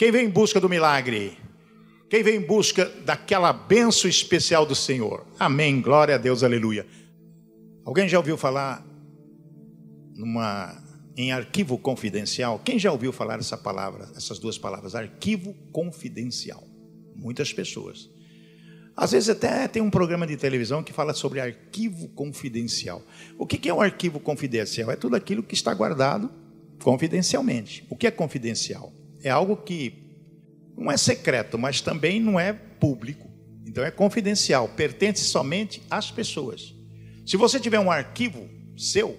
Quem vem em busca do milagre? Quem vem em busca daquela benção especial do Senhor? Amém. Glória a Deus, aleluia. Alguém já ouviu falar numa em arquivo confidencial? Quem já ouviu falar essa palavra, essas duas palavras, arquivo confidencial? Muitas pessoas. Às vezes até tem um programa de televisão que fala sobre arquivo confidencial. O que é um arquivo confidencial? É tudo aquilo que está guardado confidencialmente. O que é confidencial? É algo que não é secreto, mas também não é público. Então é confidencial, pertence somente às pessoas. Se você tiver um arquivo seu,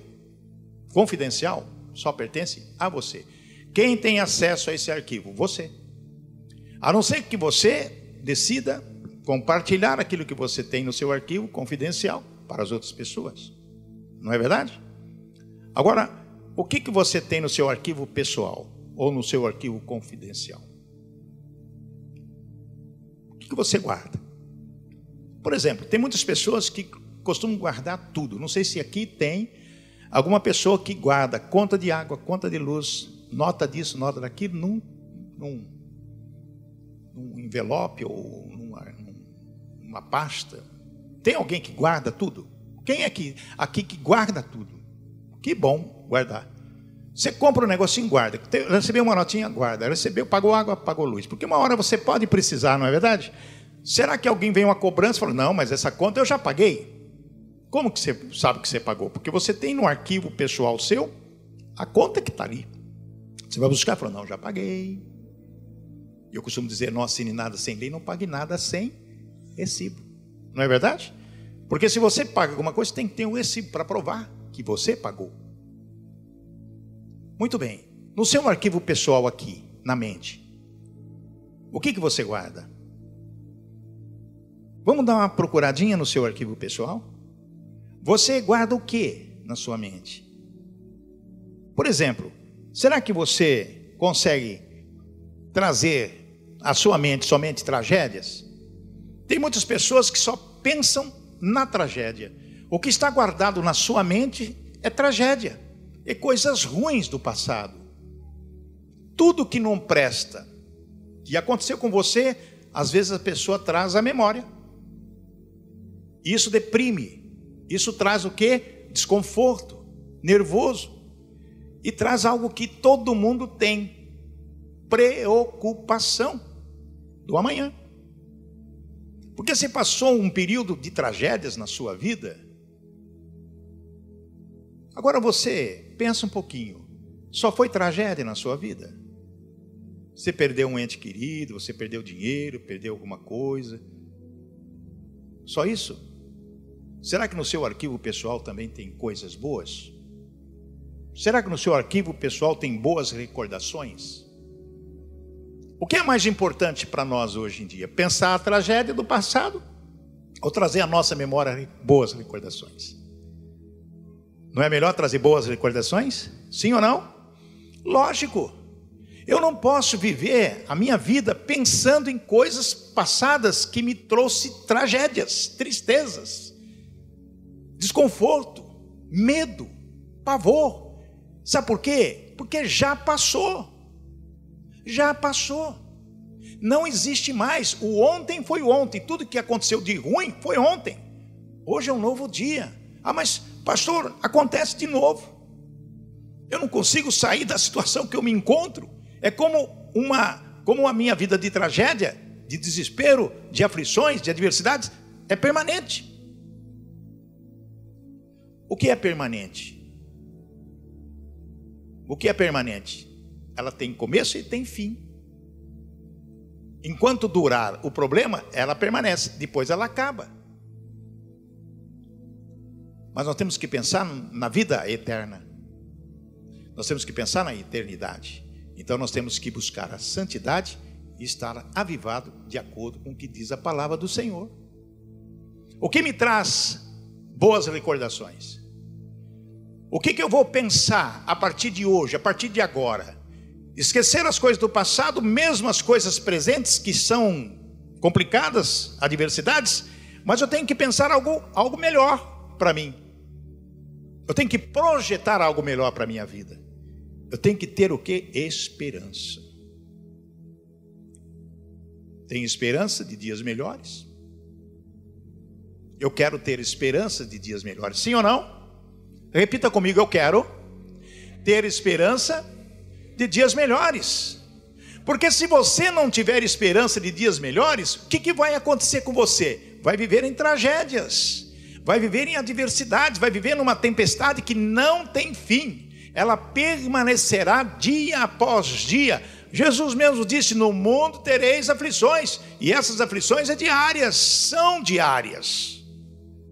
confidencial, só pertence a você. Quem tem acesso a esse arquivo? Você. A não ser que você decida compartilhar aquilo que você tem no seu arquivo confidencial para as outras pessoas. Não é verdade? Agora, o que, que você tem no seu arquivo pessoal ou no seu arquivo confidencial? O que, você guarda? Por exemplo, tem muitas pessoas que costumam guardar tudo. Não sei se aqui tem alguma pessoa que guarda conta de água, conta de luz, nota disso, nota daquilo, num, num, num envelope ou numa, numa pasta. Tem alguém que guarda tudo? Quem é que, aqui que guarda tudo? Que bom guardar. Você compra um negocinho, guarda. Recebeu uma notinha, guarda. Recebeu, pagou água, pagou luz. Porque uma hora você pode precisar, não é verdade? Será que alguém vem uma cobrança e fala, não, mas essa conta eu já paguei? Como que você sabe que você pagou? Porque você tem no arquivo pessoal seu a conta que está ali. Você vai buscar e fala, não, já paguei. Eu costumo dizer, não assine nada sem lei, não pague nada sem recibo. Não é verdade? Porque se você paga alguma coisa, tem que ter um recibo para provar que você pagou. Muito bem. No seu arquivo pessoal aqui, na mente, o que, que você guarda? Vamos dar uma procuradinha no seu arquivo pessoal? Você guarda o que na sua mente? Por exemplo, será que você consegue trazer à sua mente somente tragédias? Tem muitas pessoas que só pensam na tragédia. O que está guardado na sua mente é tragédia, é coisas ruins do passado. Tudo que não presta, que aconteceu com você, às vezes a pessoa traz à memória. Isso deprime, isso traz o que? Desconforto, nervoso. E traz algo que todo mundo tem: preocupação do amanhã. Porque você passou um período de tragédias na sua vida. Agora você pensa um pouquinho. Só foi tragédia na sua vida? Você perdeu um ente querido, você perdeu dinheiro, perdeu alguma coisa. Só isso? Será que no seu arquivo pessoal também tem coisas boas? Será que no seu arquivo pessoal tem boas recordações? O que é mais importante para nós hoje em dia? Pensar a tragédia do passado ou trazer à nossa memória boas recordações? Não é melhor trazer boas recordações? Sim ou não? Lógico. Eu não posso viver a minha vida pensando em coisas passadas que me trouxe tragédias, tristezas desconforto, medo, pavor. Sabe por quê? Porque já passou. Já passou. Não existe mais. O ontem foi ontem. Tudo que aconteceu de ruim foi ontem. Hoje é um novo dia. Ah, mas pastor, acontece de novo. Eu não consigo sair da situação que eu me encontro. É como uma, como a minha vida de tragédia, de desespero, de aflições, de adversidades, é permanente. O que é permanente? O que é permanente? Ela tem começo e tem fim. Enquanto durar o problema, ela permanece, depois ela acaba. Mas nós temos que pensar na vida eterna. Nós temos que pensar na eternidade. Então nós temos que buscar a santidade e estar avivado de acordo com o que diz a palavra do Senhor. O que me traz boas recordações? O que, que eu vou pensar a partir de hoje, a partir de agora? Esquecer as coisas do passado, mesmo as coisas presentes que são complicadas, adversidades, mas eu tenho que pensar algo, algo melhor para mim. Eu tenho que projetar algo melhor para a minha vida. Eu tenho que ter o que? Esperança. tem esperança de dias melhores? Eu quero ter esperança de dias melhores, sim ou não? Repita comigo, eu quero ter esperança de dias melhores. Porque se você não tiver esperança de dias melhores, o que, que vai acontecer com você? Vai viver em tragédias, vai viver em adversidades, vai viver numa tempestade que não tem fim, ela permanecerá dia após dia. Jesus mesmo disse: No mundo tereis aflições, e essas aflições é diárias, são diárias.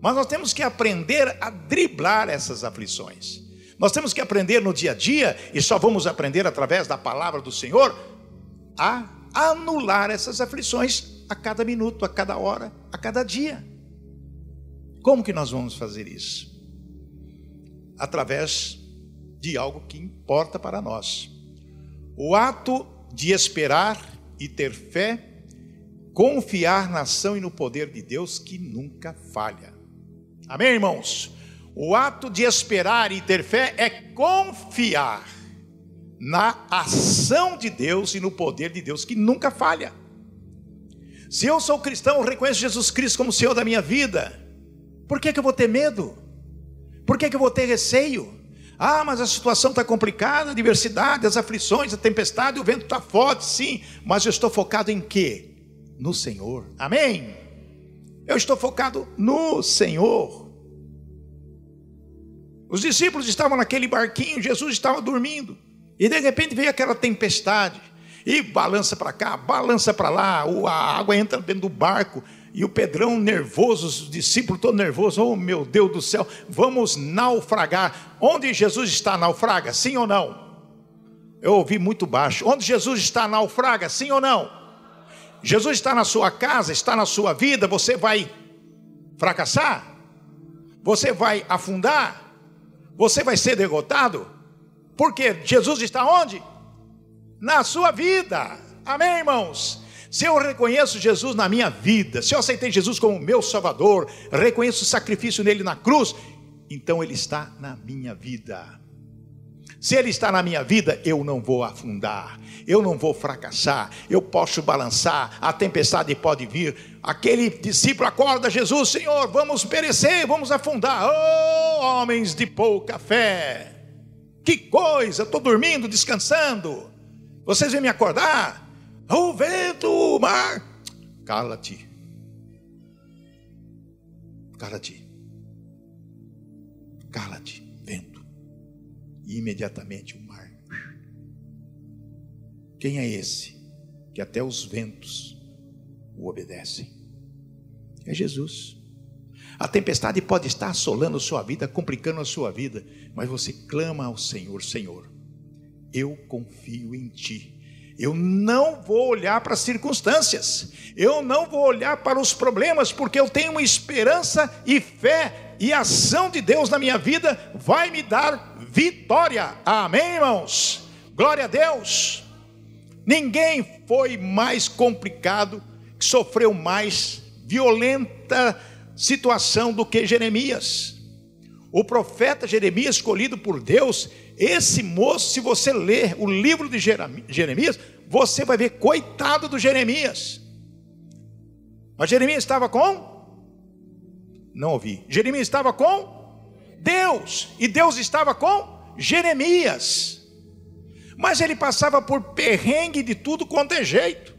Mas nós temos que aprender a driblar essas aflições. Nós temos que aprender no dia a dia, e só vamos aprender através da palavra do Senhor, a anular essas aflições a cada minuto, a cada hora, a cada dia. Como que nós vamos fazer isso? Através de algo que importa para nós. O ato de esperar e ter fé, confiar na ação e no poder de Deus que nunca falha. Amém, irmãos? O ato de esperar e ter fé é confiar na ação de Deus e no poder de Deus que nunca falha. Se eu sou cristão, reconheço Jesus Cristo como Senhor da minha vida, por que, que eu vou ter medo? Por que, que eu vou ter receio? Ah, mas a situação está complicada, a diversidade, as aflições, a tempestade, o vento está forte, sim, mas eu estou focado em quê? No Senhor. Amém? Eu estou focado no Senhor. Os discípulos estavam naquele barquinho, Jesus estava dormindo, e de repente veio aquela tempestade, e balança para cá, balança para lá, a água entra dentro do barco, e o Pedrão nervoso, os discípulos todos nervosos, oh meu Deus do céu, vamos naufragar. Onde Jesus está, naufraga? Sim ou não? Eu ouvi muito baixo. Onde Jesus está, naufraga? Sim ou não? Jesus está na sua casa, está na sua vida, você vai fracassar? Você vai afundar? Você vai ser derrotado? Porque Jesus está onde? Na sua vida. Amém, irmãos? Se eu reconheço Jesus na minha vida, se eu aceitei Jesus como meu Salvador, reconheço o sacrifício nele na cruz, então ele está na minha vida. Se Ele está na minha vida, eu não vou afundar, eu não vou fracassar, eu posso balançar, a tempestade pode vir. Aquele discípulo acorda Jesus, Senhor, vamos perecer, vamos afundar. Oh, homens de pouca fé, que coisa, estou dormindo, descansando. Vocês vêm me acordar? O vento, o mar. Cala-te. Cala-te. Cala-te e imediatamente o mar. Quem é esse que até os ventos o obedecem? É Jesus. A tempestade pode estar assolando sua vida, complicando a sua vida, mas você clama ao Senhor: Senhor, eu confio em Ti. Eu não vou olhar para as circunstâncias, eu não vou olhar para os problemas, porque eu tenho uma esperança e fé, e a ação de Deus na minha vida vai me dar vitória. Amém, irmãos? Glória a Deus. Ninguém foi mais complicado, que sofreu mais violenta situação do que Jeremias. O profeta Jeremias, escolhido por Deus, esse moço, se você ler o livro de Jeremias, você vai ver, coitado do Jeremias. Mas Jeremias estava com? Não ouvi. Jeremias estava com? Deus, e Deus estava com Jeremias. Mas ele passava por perrengue de tudo quanto é jeito.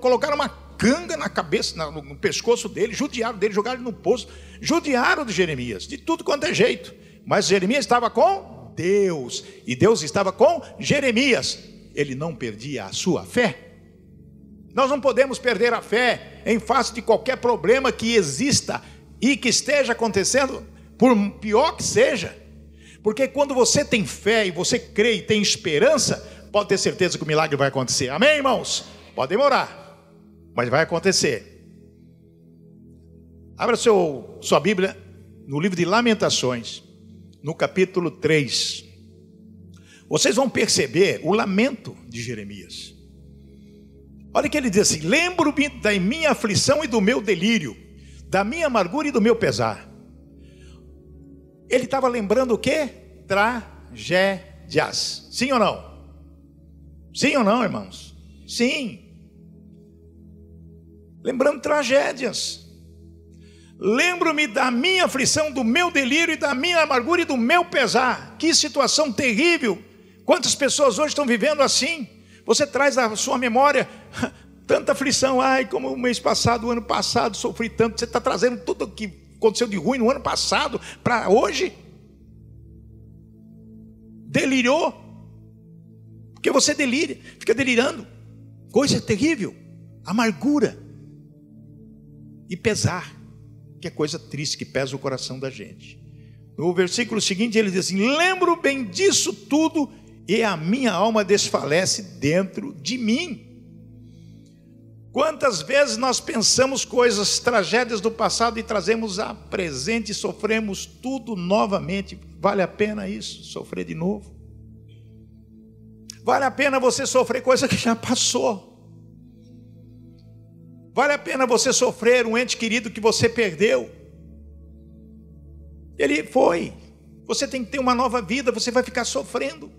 Colocaram uma canga na cabeça, no pescoço dele, judiaram dele, jogaram ele no poço, judiaram de Jeremias, de tudo quanto é jeito. Mas Jeremias estava com Deus, e Deus estava com Jeremias. Ele não perdia a sua fé. Nós não podemos perder a fé em face de qualquer problema que exista e que esteja acontecendo, por pior que seja, porque quando você tem fé e você crê e tem esperança, pode ter certeza que o milagre vai acontecer. Amém, irmãos? Pode demorar, mas vai acontecer. Abra seu, sua Bíblia no livro de Lamentações, no capítulo 3. Vocês vão perceber o lamento de Jeremias. Olha que ele diz assim: Lembro-me da minha aflição e do meu delírio da minha amargura e do meu pesar. Ele estava lembrando o que? Tragédias. Sim ou não? Sim ou não, irmãos? Sim. lembrando tragédias. Lembro-me da minha aflição, do meu delírio e da minha amargura e do meu pesar. Que situação terrível! Quantas pessoas hoje estão vivendo assim? Você traz à sua memória tanta aflição. Ai, como o mês passado, o ano passado, sofri tanto. Você está trazendo tudo o que aconteceu de ruim no ano passado para hoje? Delirou? Porque você delira, fica delirando. Coisa terrível, amargura e pesar que é coisa triste que pesa o coração da gente. No versículo seguinte ele diz assim: Lembro bem disso tudo e a minha alma desfalece dentro de mim. Quantas vezes nós pensamos coisas, tragédias do passado e trazemos a presente e sofremos tudo novamente? Vale a pena isso, sofrer de novo? Vale a pena você sofrer coisa que já passou? Vale a pena você sofrer um ente querido que você perdeu? Ele foi. Você tem que ter uma nova vida, você vai ficar sofrendo.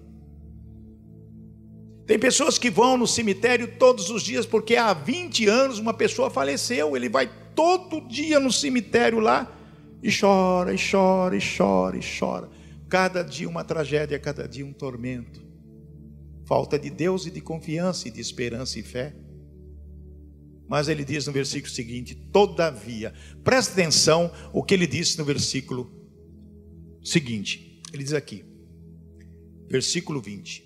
Tem pessoas que vão no cemitério todos os dias porque há 20 anos uma pessoa faleceu, ele vai todo dia no cemitério lá e chora, e chora, e chora, e chora. Cada dia uma tragédia, cada dia um tormento. Falta de Deus e de confiança e de esperança e fé. Mas ele diz no versículo seguinte: Todavia, presta atenção o que ele disse no versículo seguinte. Ele diz aqui, versículo 20: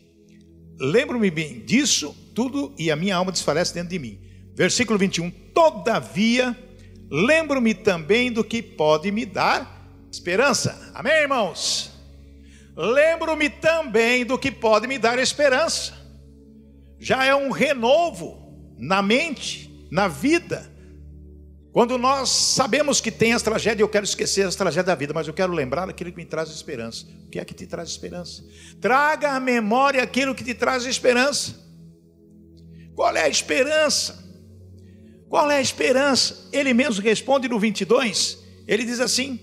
Lembro-me bem disso tudo e a minha alma desfalece dentro de mim. Versículo 21: Todavia, lembro-me também do que pode me dar esperança. Amém, irmãos? Lembro-me também do que pode me dar esperança. Já é um renovo na mente na vida. Quando nós sabemos que tem as tragédias, eu quero esquecer as tragédias da vida, mas eu quero lembrar aquilo que me traz esperança. O que é que te traz esperança? Traga à memória aquilo que te traz esperança. Qual é a esperança? Qual é a esperança? Ele mesmo responde no 22, ele diz assim: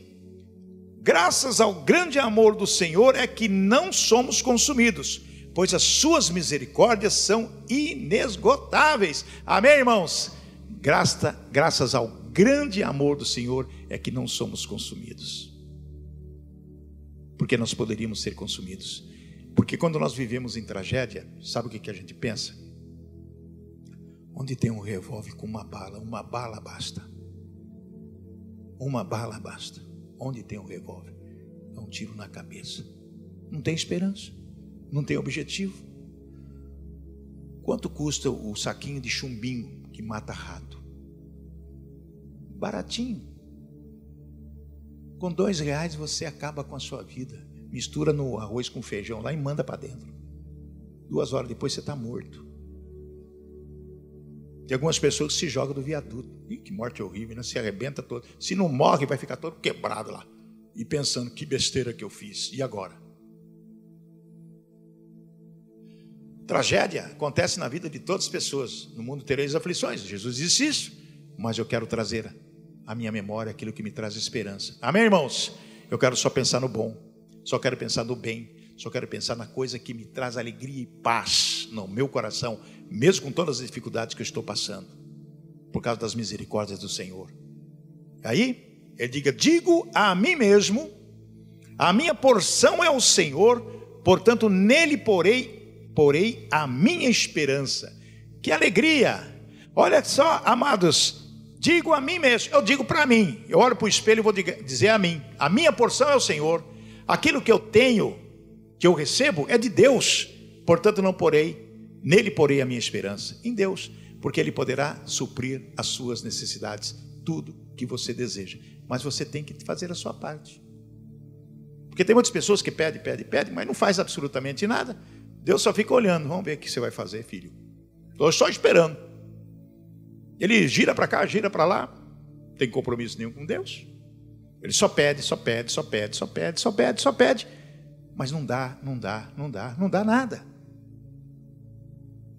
Graças ao grande amor do Senhor é que não somos consumidos, pois as suas misericórdias são inesgotáveis. Amém, irmãos? Graça, graças ao grande amor do Senhor é que não somos consumidos. Porque nós poderíamos ser consumidos. Porque quando nós vivemos em tragédia, sabe o que, que a gente pensa? Onde tem um revólver com uma bala, uma bala basta. Uma bala basta. Onde tem um revólver? Dá um tiro na cabeça. Não tem esperança, não tem objetivo. Quanto custa o saquinho de chumbinho que mata rato. Baratinho. Com dois reais você acaba com a sua vida. Mistura no arroz com feijão lá e manda para dentro. Duas horas depois você está morto. Tem algumas pessoas que se jogam do viaduto. Ih, que morte horrível, né? Se arrebenta todo. Se não morre, vai ficar todo quebrado lá. E pensando, que besteira que eu fiz. E agora? Tragédia acontece na vida de todas as pessoas. No mundo tereis aflições. Jesus disse isso. Mas eu quero trazer à minha memória aquilo que me traz esperança. Amém, irmãos? Eu quero só pensar no bom. Só quero pensar no bem. Só quero pensar na coisa que me traz alegria e paz no meu coração, mesmo com todas as dificuldades que eu estou passando, por causa das misericórdias do Senhor. Aí, ele diga: Digo a mim mesmo, a minha porção é o Senhor, portanto nele porei porei a minha esperança. Que alegria! Olha só, amados, digo a mim mesmo, eu digo para mim, eu olho para o espelho e vou dizer a mim: a minha porção é o Senhor, aquilo que eu tenho, que eu recebo, é de Deus, portanto não porei, nele porei a minha esperança, em Deus, porque Ele poderá suprir as suas necessidades, tudo que você deseja, mas você tem que fazer a sua parte. Porque tem muitas pessoas que pedem, pedem, pedem, mas não faz absolutamente nada. Deus só fica olhando, vamos ver o que você vai fazer, filho. Estou só esperando. Ele gira para cá, gira para lá, não tem compromisso nenhum com Deus. Ele só pede, só pede, só pede, só pede, só pede, só pede. Mas não dá, não dá, não dá, não dá nada.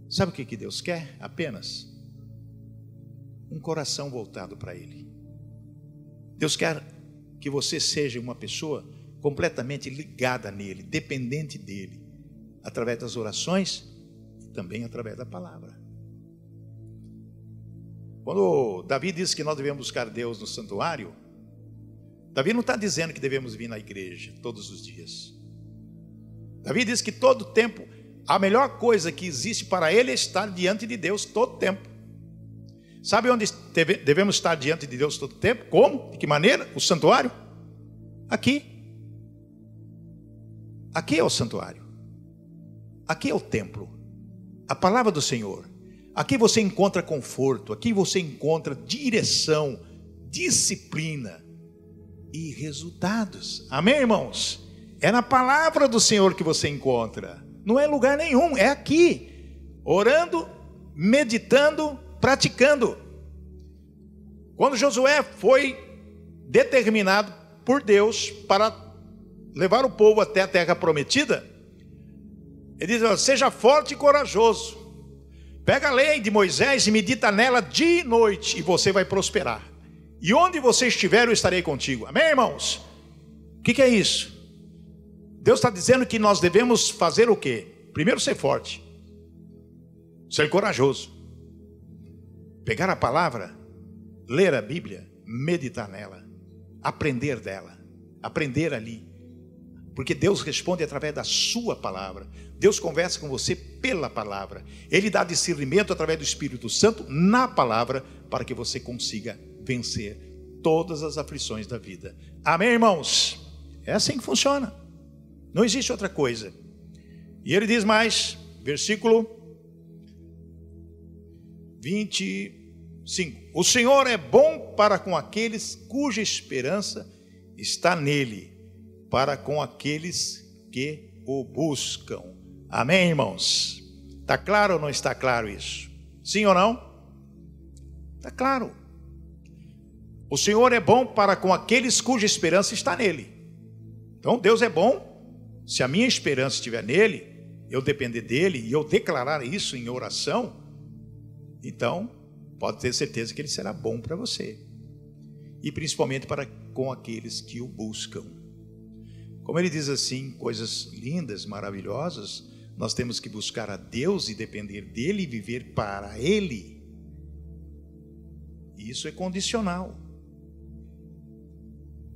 Sabe o que, Deus quer? Apenas um coração voltado para Ele. Deus quer que você seja uma pessoa completamente ligada nele, dependente dele através das orações e também através da palavra. Quando Davi disse que nós devemos buscar Deus no santuário, Davi não está dizendo que devemos vir na igreja todos os dias. Davi diz que todo tempo, a melhor coisa que existe para ele é estar diante de Deus todo tempo. Sabe onde devemos estar diante de Deus todo tempo? Como? De que maneira? O santuário? Aqui. Aqui é o santuário. Aqui é o templo. A palavra do Senhor. Aqui você encontra conforto, aqui você encontra direção, disciplina e resultados. Amém, irmãos? É na palavra do Senhor que você encontra. Não é lugar nenhum, é aqui. Orando, meditando, praticando. Quando Josué foi determinado por Deus para levar o povo até a terra prometida, ele diz: Seja forte e corajoso. Pega a lei de Moisés e medita nela de noite, e você vai prosperar. E onde você estiver, eu estarei contigo. Amém, irmãos? O que, que é isso? Deus está dizendo que nós devemos fazer o quê? Primeiro, ser forte, ser corajoso, pegar a palavra, ler a Bíblia, meditar nela, aprender dela, aprender ali, porque Deus responde através da Sua palavra. Deus conversa com você pela palavra. Ele dá discernimento através do Espírito Santo na palavra para que você consiga vencer todas as aflições da vida. Amém, irmãos? É assim que funciona. Não existe outra coisa. E ele diz mais, versículo 25: O Senhor é bom para com aqueles cuja esperança está nele, para com aqueles que o buscam. Amém, irmãos? Está claro ou não está claro isso? Sim ou não? Está claro. O Senhor é bom para com aqueles cuja esperança está nele. Então Deus é bom. Se a minha esperança estiver nele, eu depender dele e eu declarar isso em oração, então pode ter certeza que ele será bom para você. E principalmente para com aqueles que o buscam. Como ele diz assim, coisas lindas, maravilhosas, nós temos que buscar a Deus e depender dele e viver para ele. E isso é condicional.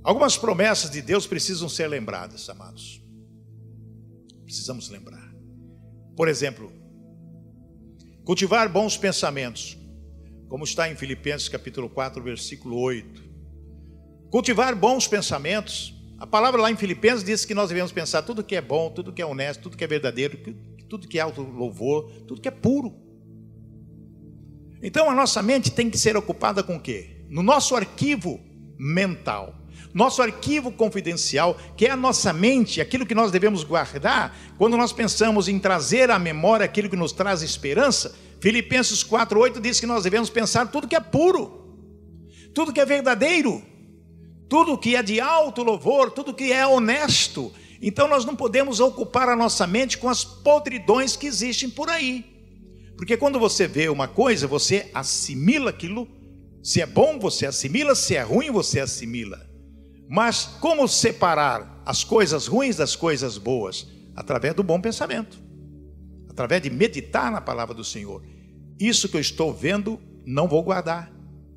Algumas promessas de Deus precisam ser lembradas, amados. Precisamos lembrar. Por exemplo, cultivar bons pensamentos, como está em Filipenses capítulo 4, versículo 8. Cultivar bons pensamentos. A palavra lá em Filipenses diz que nós devemos pensar tudo que é bom, tudo que é honesto, tudo que é verdadeiro, tudo que é alto louvor, tudo que é puro. Então a nossa mente tem que ser ocupada com o quê? No nosso arquivo mental nosso arquivo confidencial, que é a nossa mente, aquilo que nós devemos guardar, quando nós pensamos em trazer à memória aquilo que nos traz esperança, Filipenses 4:8 diz que nós devemos pensar tudo que é puro, tudo que é verdadeiro, tudo que é de alto louvor, tudo que é honesto. Então nós não podemos ocupar a nossa mente com as podridões que existem por aí. Porque quando você vê uma coisa, você assimila aquilo. Se é bom, você assimila, se é ruim, você assimila. Mas como separar as coisas ruins das coisas boas? Através do bom pensamento, através de meditar na palavra do Senhor. Isso que eu estou vendo, não vou guardar,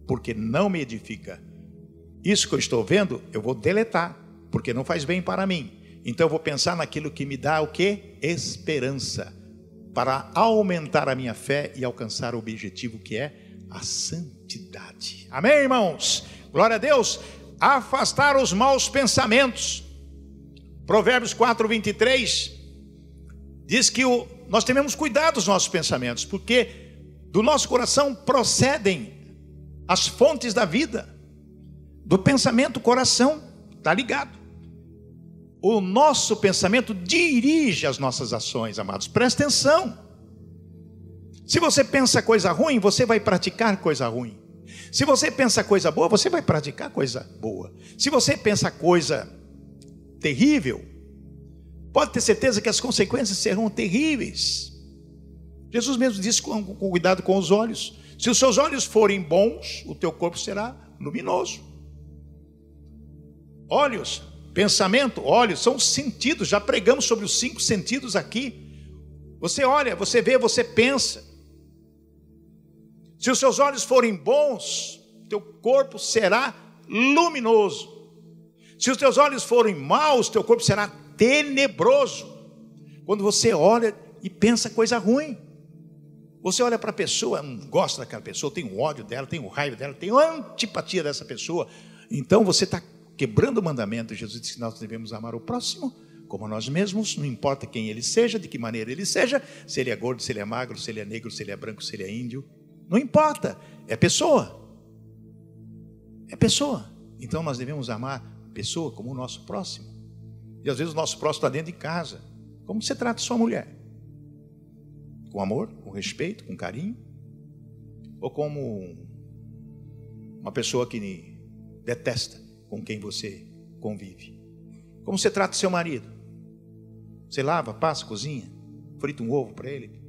porque não me edifica. Isso que eu estou vendo, eu vou deletar, porque não faz bem para mim. Então eu vou pensar naquilo que me dá o que? Esperança, para aumentar a minha fé e alcançar o objetivo que é a santidade. Amém, irmãos? Glória a Deus afastar os maus pensamentos. Provérbios 4, 23 diz que o, nós devemos cuidar dos nossos pensamentos, porque do nosso coração procedem as fontes da vida. Do pensamento, o coração está ligado. O nosso pensamento dirige as nossas ações, amados. Presta atenção. Se você pensa coisa ruim, você vai praticar coisa ruim. Se você pensa coisa boa, você vai praticar coisa boa. Se você pensa coisa terrível, pode ter certeza que as consequências serão terríveis. Jesus mesmo disse com, com cuidado com os olhos. Se os seus olhos forem bons, o teu corpo será luminoso. Olhos, pensamento, olhos são sentidos. Já pregamos sobre os cinco sentidos aqui. Você olha, você vê, você pensa. Se os seus olhos forem bons, teu corpo será luminoso. Se os teus olhos forem maus, teu corpo será tenebroso. Quando você olha e pensa coisa ruim, você olha para a pessoa, não gosta daquela pessoa, tem ódio dela, tem raiva dela, tem antipatia dessa pessoa. Então você está quebrando o mandamento. Jesus disse que nós devemos amar o próximo como nós mesmos, não importa quem ele seja, de que maneira ele seja, se ele é gordo, se ele é magro, se ele é negro, se ele é branco, se ele é índio, não importa, é pessoa. É pessoa. Então nós devemos amar pessoa como o nosso próximo. E às vezes o nosso próximo está dentro de casa. Como você trata sua mulher? Com amor, com respeito, com carinho? Ou como uma pessoa que detesta com quem você convive? Como você trata seu marido? Você lava, passa, cozinha, frita um ovo para ele,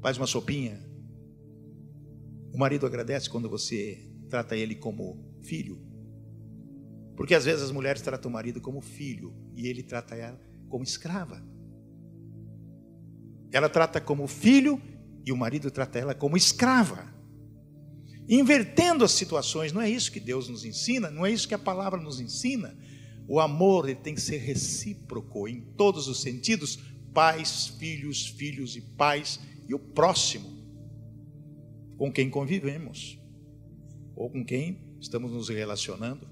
faz uma sopinha. O marido agradece quando você trata ele como filho. Porque às vezes as mulheres tratam o marido como filho e ele trata ela como escrava. Ela trata como filho e o marido trata ela como escrava. Invertendo as situações, não é isso que Deus nos ensina, não é isso que a palavra nos ensina. O amor ele tem que ser recíproco em todos os sentidos: pais, filhos, filhos e pais, e o próximo, com quem convivemos, ou com quem estamos nos relacionando.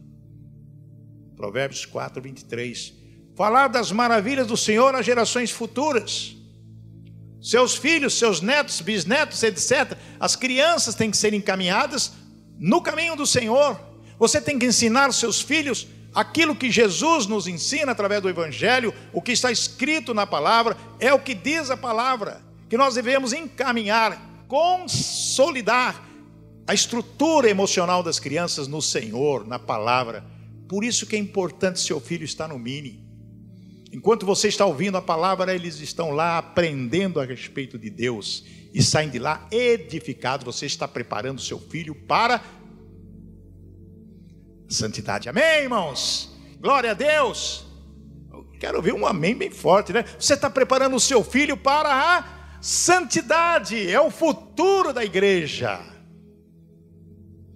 Provérbios 4, 23. Falar das maravilhas do Senhor às gerações futuras. Seus filhos, seus netos, bisnetos, etc. As crianças têm que ser encaminhadas no caminho do Senhor. Você tem que ensinar seus filhos aquilo que Jesus nos ensina através do Evangelho, o que está escrito na palavra, é o que diz a palavra, que nós devemos encaminhar, consolidar a estrutura emocional das crianças no Senhor, na palavra. Por isso que é importante seu filho estar no mini. Enquanto você está ouvindo a palavra, eles estão lá aprendendo a respeito de Deus e saem de lá edificados. Você está preparando seu filho para santidade. Amém, irmãos? Glória a Deus. Eu quero ouvir um amém bem forte, né? Você está preparando o seu filho para a santidade, é o futuro da igreja.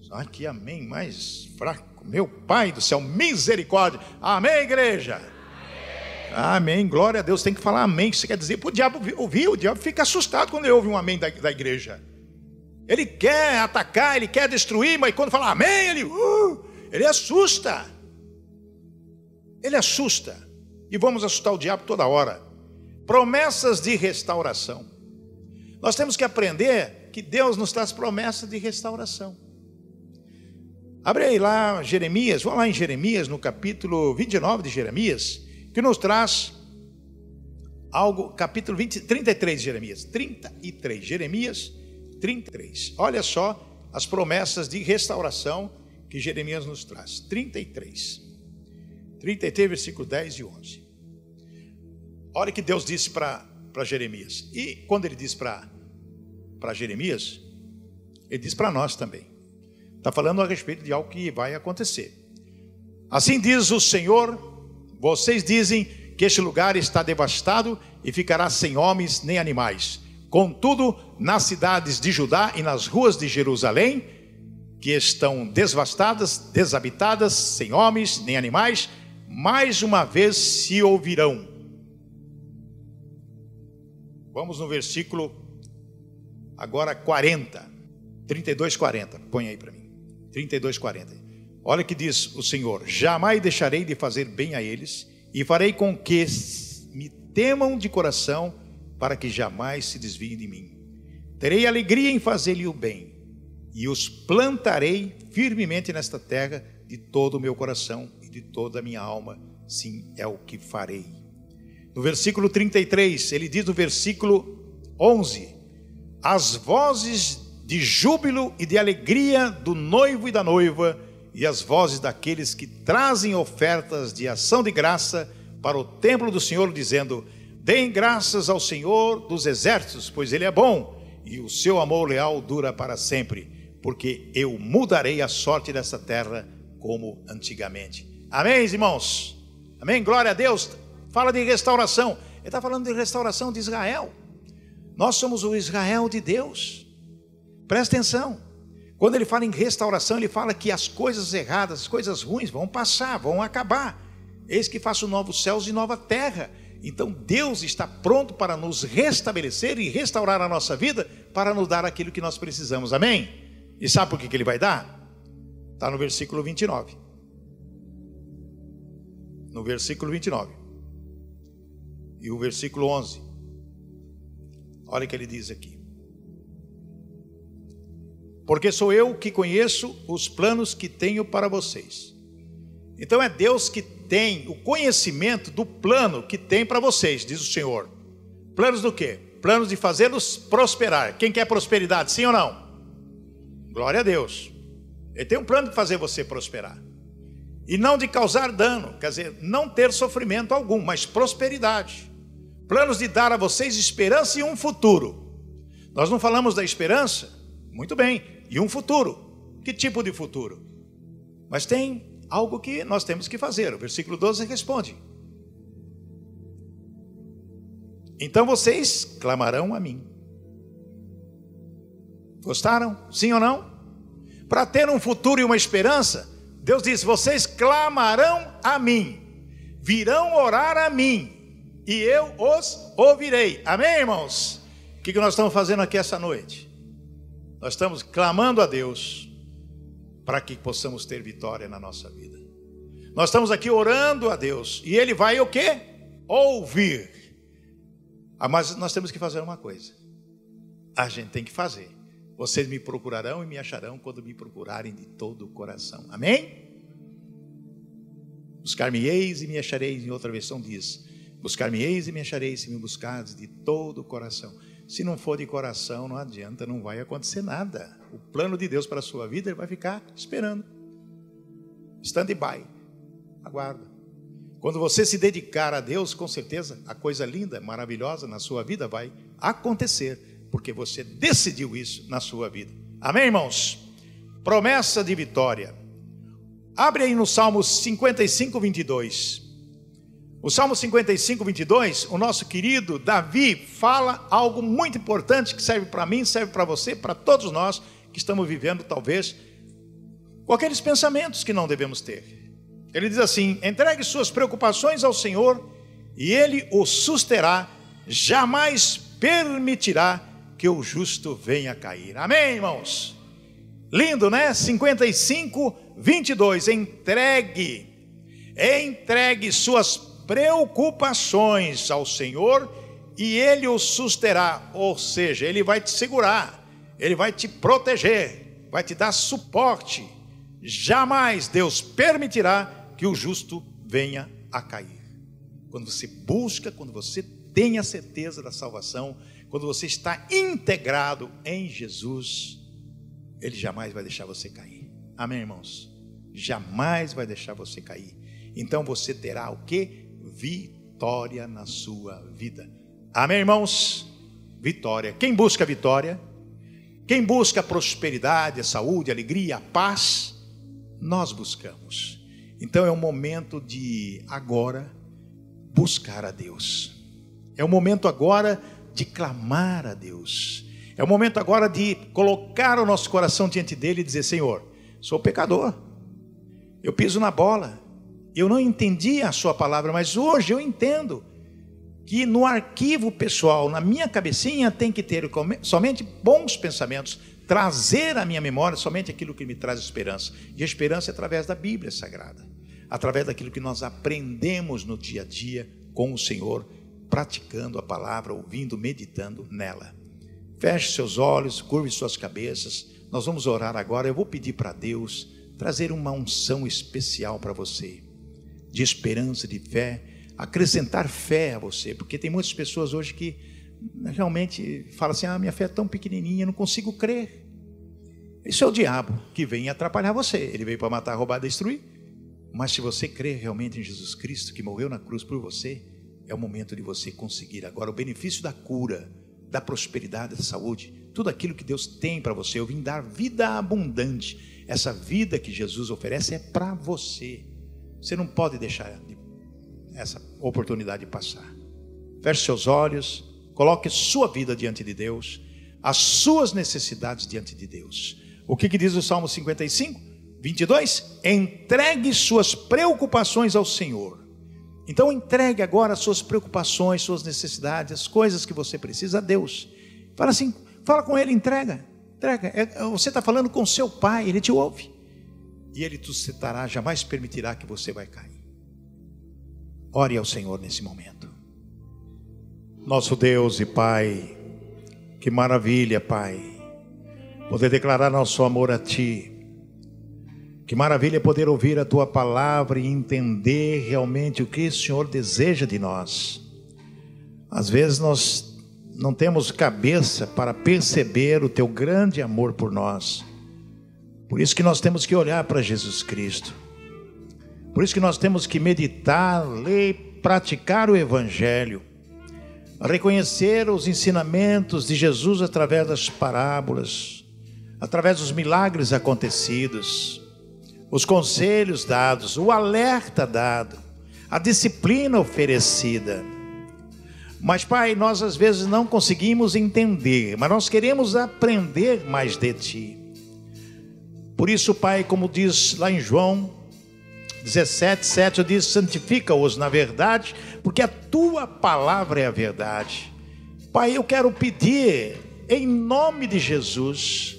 Só que amém mais fraco. Meu Pai do céu, misericórdia. Amém, igreja. Amém. Glória a Deus. Tem que falar amém. Isso quer dizer para o diabo ouvir. O diabo fica assustado quando ele ouve um amém da, da igreja. Ele quer atacar, ele quer destruir, mas quando fala amém, ele. Uh, ele assusta. Ele assusta. E vamos assustar o diabo toda hora. Promessas de restauração. Nós temos que aprender que Deus nos traz promessas de restauração. Abre aí lá Jeremias, vamos lá em Jeremias, no capítulo 29 de Jeremias, que nos traz algo, capítulo 20, 33 de Jeremias, 33, Jeremias 33. Olha só as promessas de restauração que Jeremias nos traz. 33. 33, versículo 10 e 11. Olha que Deus disse para Jeremias. E quando ele disse para Jeremias, ele diz para nós também. Está falando a respeito de algo que vai acontecer. Assim diz o Senhor: vocês dizem que este lugar está devastado e ficará sem homens nem animais. Contudo, nas cidades de Judá e nas ruas de Jerusalém que estão devastadas, desabitadas, sem homens nem animais, mais uma vez se ouvirão. Vamos no versículo agora 40, 32, 40. Põe aí para mim. 32, 40. Olha que diz o Senhor: Jamais deixarei de fazer bem a eles, e farei com que me temam de coração, para que jamais se desviem de mim. Terei alegria em fazer-lhe o bem e os plantarei firmemente nesta terra de todo o meu coração e de toda a minha alma. Sim, é o que farei. No versículo 33, ele diz no versículo 11: As vozes de júbilo e de alegria do noivo e da noiva, e as vozes daqueles que trazem ofertas de ação de graça para o templo do Senhor, dizendo: Deem graças ao Senhor dos exércitos, pois Ele é bom e o seu amor leal dura para sempre porque eu mudarei a sorte dessa terra como antigamente. Amém, irmãos? Amém? Glória a Deus. Fala de restauração. Ele está falando de restauração de Israel. Nós somos o Israel de Deus. Presta atenção. Quando ele fala em restauração, ele fala que as coisas erradas, as coisas ruins vão passar, vão acabar. Eis que faço novos céus e nova terra. Então Deus está pronto para nos restabelecer e restaurar a nossa vida para nos dar aquilo que nós precisamos. Amém? E sabe por que, que ele vai dar? Está no versículo 29. No versículo 29. E o versículo 11. Olha o que ele diz aqui. Porque sou eu que conheço os planos que tenho para vocês. Então é Deus que tem o conhecimento do plano que tem para vocês, diz o Senhor. Planos do quê? Planos de fazê-los prosperar. Quem quer prosperidade, sim ou não? Glória a Deus. Ele tem um plano de fazer você prosperar. E não de causar dano, quer dizer, não ter sofrimento algum, mas prosperidade. Planos de dar a vocês esperança e um futuro. Nós não falamos da esperança? Muito bem. E um futuro. Que tipo de futuro? Mas tem algo que nós temos que fazer. O versículo 12 responde: Então vocês clamarão a mim. Gostaram? Sim ou não? Para ter um futuro e uma esperança, Deus diz: Vocês clamarão a mim, virão orar a mim, e eu os ouvirei. Amém, irmãos? O que nós estamos fazendo aqui essa noite? Nós estamos clamando a Deus para que possamos ter vitória na nossa vida. Nós estamos aqui orando a Deus e Ele vai o quê? Ouvir. Ah, mas nós temos que fazer uma coisa. A gente tem que fazer. Vocês me procurarão e me acharão quando me procurarem de todo o coração. Amém? Buscar-me-eis e me achareis, em outra versão diz: Buscar-me-eis e me achareis se me buscardes de todo o coração. Se não for de coração, não adianta, não vai acontecer nada. O plano de Deus para a sua vida, ele vai ficar esperando. Stand-by. Aguarda. Quando você se dedicar a Deus, com certeza a coisa linda, maravilhosa na sua vida vai acontecer, porque você decidiu isso na sua vida. Amém, irmãos? Promessa de vitória. Abre aí no Salmo 55, 22. O Salmo 55, 22, o nosso querido Davi fala algo muito importante que serve para mim, serve para você, para todos nós que estamos vivendo, talvez, com aqueles pensamentos que não devemos ter. Ele diz assim: entregue suas preocupações ao Senhor e Ele o susterá, jamais permitirá que o justo venha a cair. Amém, irmãos? Lindo, né? 55, 22. Entregue, entregue suas preocupações ao Senhor e Ele o susterá, ou seja, Ele vai te segurar ele vai te proteger, vai te dar suporte. Jamais Deus permitirá que o justo venha a cair. Quando você busca, quando você tem a certeza da salvação, quando você está integrado em Jesus, Ele jamais vai deixar você cair. Amém, irmãos? Jamais vai deixar você cair. Então você terá o que? Vitória na sua vida. Amém, irmãos? Vitória. Quem busca vitória? Quem busca a prosperidade, a saúde, a alegria, a paz, nós buscamos. Então é o momento de agora buscar a Deus. É o momento agora de clamar a Deus. É o momento agora de colocar o nosso coração diante dele e dizer: Senhor, sou pecador. Eu piso na bola. Eu não entendi a sua palavra, mas hoje eu entendo que no arquivo pessoal, na minha cabecinha, tem que ter somente bons pensamentos, trazer à minha memória somente aquilo que me traz esperança. E a esperança é através da Bíblia Sagrada, através daquilo que nós aprendemos no dia a dia com o Senhor, praticando a palavra, ouvindo, meditando nela. Feche seus olhos, curve suas cabeças. Nós vamos orar agora. Eu vou pedir para Deus trazer uma unção especial para você, de esperança, de fé acrescentar fé a você, porque tem muitas pessoas hoje que realmente falam assim: ah, minha fé é tão pequenininha, não consigo crer. Isso é o diabo que vem atrapalhar você. Ele veio para matar, roubar, destruir. Mas se você crer realmente em Jesus Cristo, que morreu na cruz por você, é o momento de você conseguir agora o benefício da cura, da prosperidade, da saúde, tudo aquilo que Deus tem para você. Eu vim dar vida abundante. Essa vida que Jesus oferece é para você. Você não pode deixar de essa oportunidade passar. Feche seus olhos, coloque sua vida diante de Deus, as suas necessidades diante de Deus. O que, que diz o Salmo 55, 22? Entregue suas preocupações ao Senhor. Então entregue agora suas preocupações, suas necessidades, as coisas que você precisa a Deus. Fala assim, fala com Ele, entrega, entrega. É, você está falando com seu Pai, Ele te ouve. E Ele te sustentará, jamais permitirá que você vai cair. Ore ao Senhor nesse momento. Nosso Deus e Pai, que maravilha, Pai, poder declarar nosso amor a Ti. Que maravilha poder ouvir a Tua palavra e entender realmente o que o Senhor deseja de nós. Às vezes nós não temos cabeça para perceber o Teu grande amor por nós. Por isso que nós temos que olhar para Jesus Cristo. Por isso que nós temos que meditar, ler, praticar o Evangelho, reconhecer os ensinamentos de Jesus através das parábolas, através dos milagres acontecidos, os conselhos dados, o alerta dado, a disciplina oferecida. Mas, Pai, nós às vezes não conseguimos entender, mas nós queremos aprender mais de Ti. Por isso, Pai, como diz lá em João 17, 7 diz: santifica-os na verdade, porque a tua palavra é a verdade. Pai, eu quero pedir, em nome de Jesus,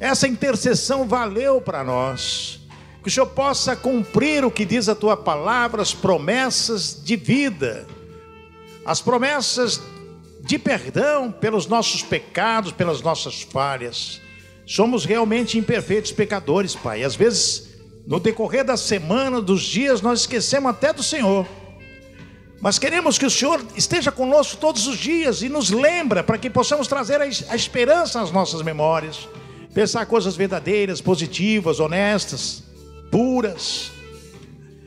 essa intercessão valeu para nós, que o Senhor possa cumprir o que diz a tua palavra, as promessas de vida, as promessas de perdão pelos nossos pecados, pelas nossas falhas. Somos realmente imperfeitos pecadores, Pai. Às vezes no decorrer da semana, dos dias, nós esquecemos até do Senhor. Mas queremos que o Senhor esteja conosco todos os dias e nos lembra para que possamos trazer a esperança às nossas memórias, pensar coisas verdadeiras, positivas, honestas, puras.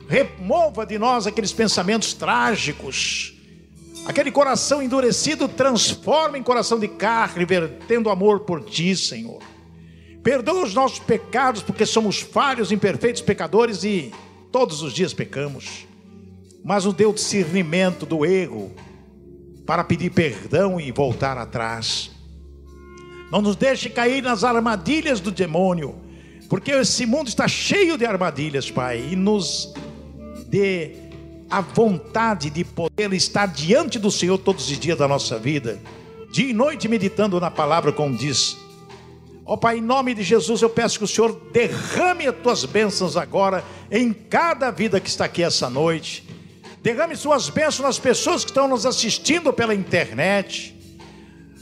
Remova de nós aqueles pensamentos trágicos. Aquele coração endurecido transforma em coração de carne, vertendo amor por ti, Senhor. Perdoa os nossos pecados, porque somos falhos, imperfeitos pecadores e todos os dias pecamos. Mas nos deu discernimento do erro para pedir perdão e voltar atrás. Não nos deixe cair nas armadilhas do demônio, porque esse mundo está cheio de armadilhas, Pai, e nos dê a vontade de poder estar diante do Senhor todos os dias da nossa vida, dia e noite meditando na palavra, como diz Ó oh, Pai, em nome de Jesus, eu peço que o Senhor derrame as tuas bênçãos agora em cada vida que está aqui essa noite. Derrame suas bênçãos nas pessoas que estão nos assistindo pela internet.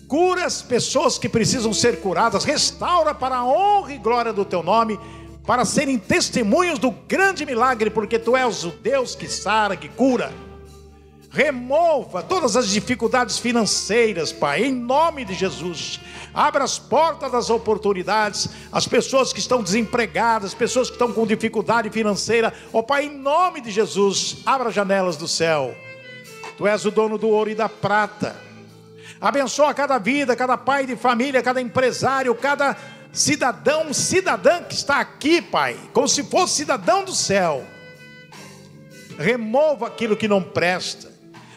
Cura as pessoas que precisam ser curadas. Restaura para a honra e glória do teu nome, para serem testemunhos do grande milagre, porque tu és o Deus que sara, que cura. Remova todas as dificuldades financeiras, Pai, em nome de Jesus. Abra as portas das oportunidades, as pessoas que estão desempregadas, pessoas que estão com dificuldade financeira. Ó oh, Pai, em nome de Jesus, abra as janelas do céu. Tu és o dono do ouro e da prata. Abençoa cada vida, cada pai de família, cada empresário, cada cidadão, cidadã que está aqui, Pai, como se fosse cidadão do céu. Remova aquilo que não presta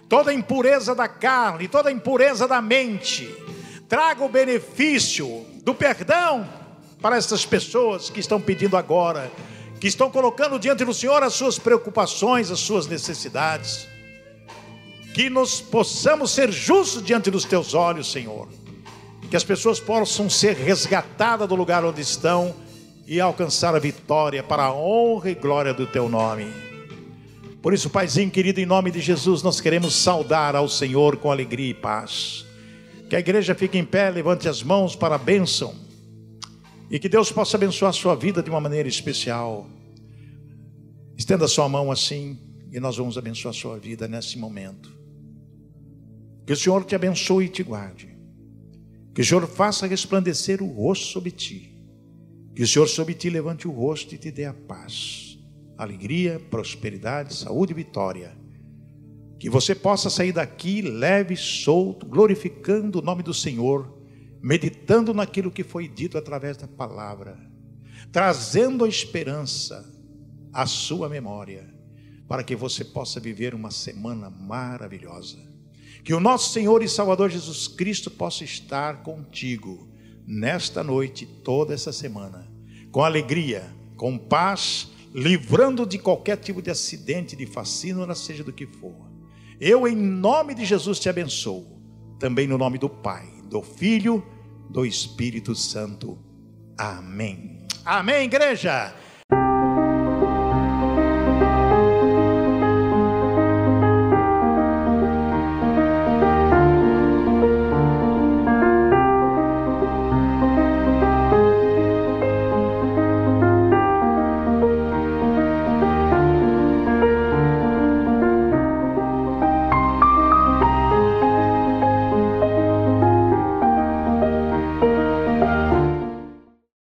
toda impureza da carne, toda impureza da mente. Traga o benefício do perdão para essas pessoas que estão pedindo agora, que estão colocando diante do Senhor as suas preocupações, as suas necessidades. Que nos possamos ser justos diante dos teus olhos, Senhor. Que as pessoas possam ser resgatadas do lugar onde estão e alcançar a vitória para a honra e glória do teu nome. Por isso, Paizinho querido, em nome de Jesus, nós queremos saudar ao Senhor com alegria e paz. Que a igreja fique em pé, levante as mãos para a bênção. E que Deus possa abençoar a sua vida de uma maneira especial. Estenda sua mão assim e nós vamos abençoar a sua vida nesse momento. Que o Senhor te abençoe e te guarde. Que o Senhor faça resplandecer o rosto sobre ti. Que o Senhor sobre ti levante o rosto e te dê a paz alegria, prosperidade, saúde e vitória. Que você possa sair daqui leve, solto, glorificando o nome do Senhor, meditando naquilo que foi dito através da palavra, trazendo a esperança à sua memória, para que você possa viver uma semana maravilhosa. Que o nosso Senhor e Salvador Jesus Cristo possa estar contigo nesta noite, toda essa semana, com alegria, com paz, livrando de qualquer tipo de acidente, de fascínio, seja do que for. Eu, em nome de Jesus, te abençoo, também no nome do Pai, do Filho, do Espírito Santo. Amém. Amém, igreja.